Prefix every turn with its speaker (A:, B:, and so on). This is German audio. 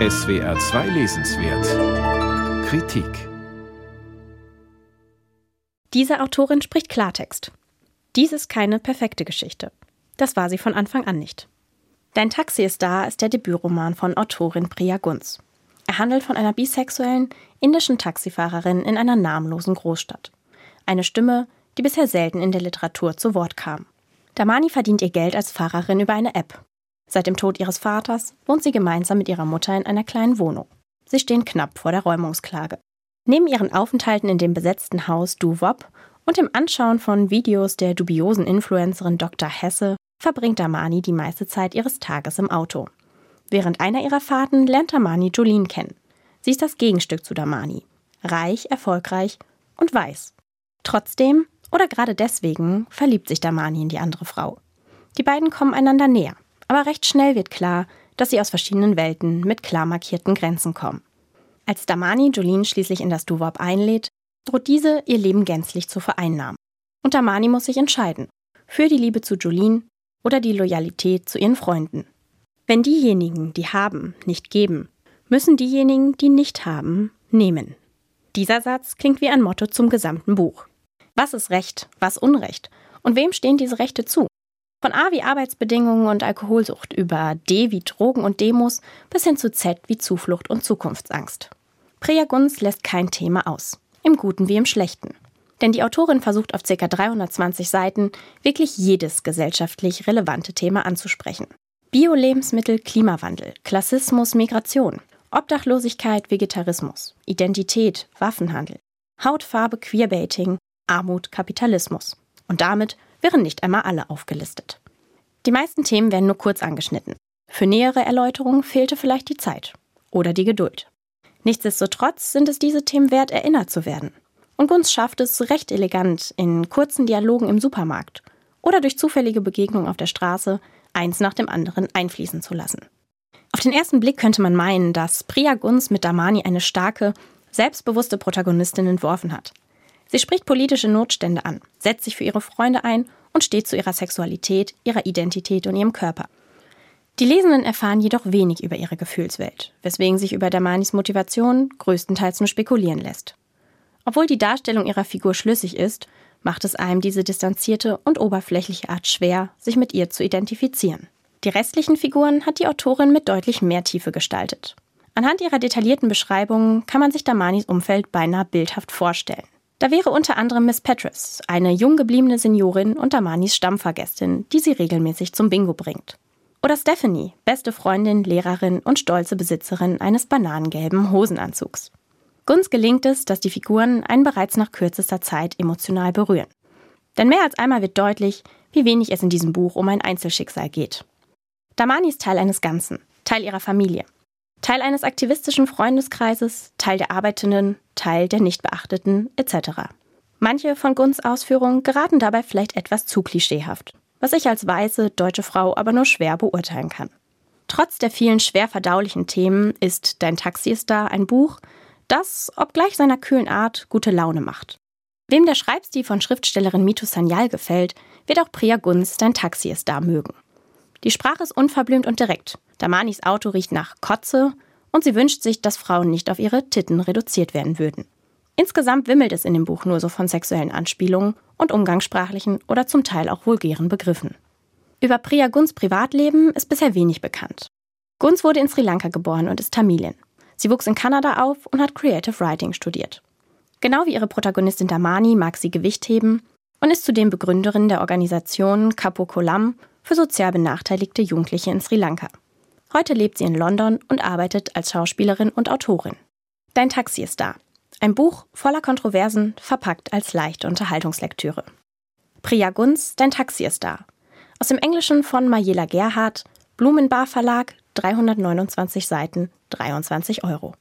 A: SWR 2 Lesenswert Kritik
B: Diese Autorin spricht Klartext. Dies ist keine perfekte Geschichte. Das war sie von Anfang an nicht. Dein Taxi ist da ist der Debütroman von Autorin Priya Gunz. Er handelt von einer bisexuellen indischen Taxifahrerin in einer namenlosen Großstadt. Eine Stimme, die bisher selten in der Literatur zu Wort kam. Damani verdient ihr Geld als Fahrerin über eine App. Seit dem Tod ihres Vaters wohnt sie gemeinsam mit ihrer Mutter in einer kleinen Wohnung. Sie stehen knapp vor der Räumungsklage. Neben ihren Aufenthalten in dem besetzten Haus Duwop und dem Anschauen von Videos der dubiosen Influencerin Dr. Hesse verbringt Damani die meiste Zeit ihres Tages im Auto. Während einer ihrer Fahrten lernt Damani Jolene kennen. Sie ist das Gegenstück zu Damani. Reich, erfolgreich und weiß. Trotzdem, oder gerade deswegen, verliebt sich Damani in die andere Frau. Die beiden kommen einander näher. Aber recht schnell wird klar, dass sie aus verschiedenen Welten mit klar markierten Grenzen kommen. Als Damani Jolene schließlich in das Duwop einlädt, droht diese ihr Leben gänzlich zu vereinnahmen. Und Damani muss sich entscheiden. Für die Liebe zu Jolene oder die Loyalität zu ihren Freunden. Wenn diejenigen, die haben, nicht geben, müssen diejenigen, die nicht haben, nehmen. Dieser Satz klingt wie ein Motto zum gesamten Buch. Was ist Recht, was Unrecht? Und wem stehen diese Rechte zu? Von A wie Arbeitsbedingungen und Alkoholsucht über D wie Drogen und Demos bis hin zu Z wie Zuflucht und Zukunftsangst. Priya Gunz lässt kein Thema aus, im Guten wie im Schlechten. Denn die Autorin versucht auf ca. 320 Seiten wirklich jedes gesellschaftlich relevante Thema anzusprechen. Bio-Lebensmittel, Klimawandel, Klassismus, Migration, Obdachlosigkeit, Vegetarismus, Identität, Waffenhandel, Hautfarbe, Queerbaiting, Armut, Kapitalismus. Und damit wären nicht einmal alle aufgelistet. Die meisten Themen werden nur kurz angeschnitten. Für nähere Erläuterungen fehlte vielleicht die Zeit oder die Geduld. Nichtsdestotrotz sind es diese Themen wert, erinnert zu werden. Und Gunz schafft es recht elegant in kurzen Dialogen im Supermarkt oder durch zufällige Begegnungen auf der Straße eins nach dem anderen einfließen zu lassen. Auf den ersten Blick könnte man meinen, dass Priya Gunz mit Damani eine starke, selbstbewusste Protagonistin entworfen hat. Sie spricht politische Notstände an, setzt sich für ihre Freunde ein und steht zu ihrer Sexualität, ihrer Identität und ihrem Körper. Die Lesenden erfahren jedoch wenig über ihre Gefühlswelt, weswegen sich über Damanis Motivation größtenteils nur spekulieren lässt. Obwohl die Darstellung ihrer Figur schlüssig ist, macht es einem diese distanzierte und oberflächliche Art schwer, sich mit ihr zu identifizieren. Die restlichen Figuren hat die Autorin mit deutlich mehr Tiefe gestaltet. Anhand ihrer detaillierten Beschreibungen kann man sich Damanis Umfeld beinahe bildhaft vorstellen. Da wäre unter anderem Miss Petrus, eine jung gebliebene Seniorin und Damanis Stammfahrgästin, die sie regelmäßig zum Bingo bringt. Oder Stephanie, beste Freundin, Lehrerin und stolze Besitzerin eines bananengelben Hosenanzugs. Gunz gelingt es, dass die Figuren einen bereits nach kürzester Zeit emotional berühren. Denn mehr als einmal wird deutlich, wie wenig es in diesem Buch um ein Einzelschicksal geht. Damani ist Teil eines Ganzen, Teil ihrer Familie. Teil eines aktivistischen Freundeskreises, Teil der Arbeitenden, Teil der Nichtbeachteten etc. Manche von Gunns Ausführungen geraten dabei vielleicht etwas zu klischeehaft, was ich als weiße deutsche Frau aber nur schwer beurteilen kann. Trotz der vielen schwer verdaulichen Themen ist Dein Taxi ist da ein Buch, das, obgleich seiner kühlen Art, gute Laune macht. Wem der Schreibstil von Schriftstellerin Mitu Sanyal gefällt, wird auch Priya Gunz Dein Taxi ist da mögen. Die Sprache ist unverblümt und direkt. Damanis Auto riecht nach Kotze und sie wünscht sich, dass Frauen nicht auf ihre Titten reduziert werden würden. Insgesamt wimmelt es in dem Buch nur so von sexuellen Anspielungen und umgangssprachlichen oder zum Teil auch vulgären Begriffen. Über Priya Guns Privatleben ist bisher wenig bekannt. Gunz wurde in Sri Lanka geboren und ist Tamilin. Sie wuchs in Kanada auf und hat Creative Writing studiert. Genau wie ihre Protagonistin Damani mag sie Gewicht heben und ist zudem Begründerin der Organisation Kapo Kolam für sozial benachteiligte Jugendliche in Sri Lanka. Heute lebt sie in London und arbeitet als Schauspielerin und Autorin. Dein Taxi ist da. Ein Buch voller Kontroversen, verpackt als leichte Unterhaltungslektüre. Priya Gunz, Dein Taxi ist da. Aus dem Englischen von Majela Gerhardt, Blumenbar Verlag, 329 Seiten, 23 Euro.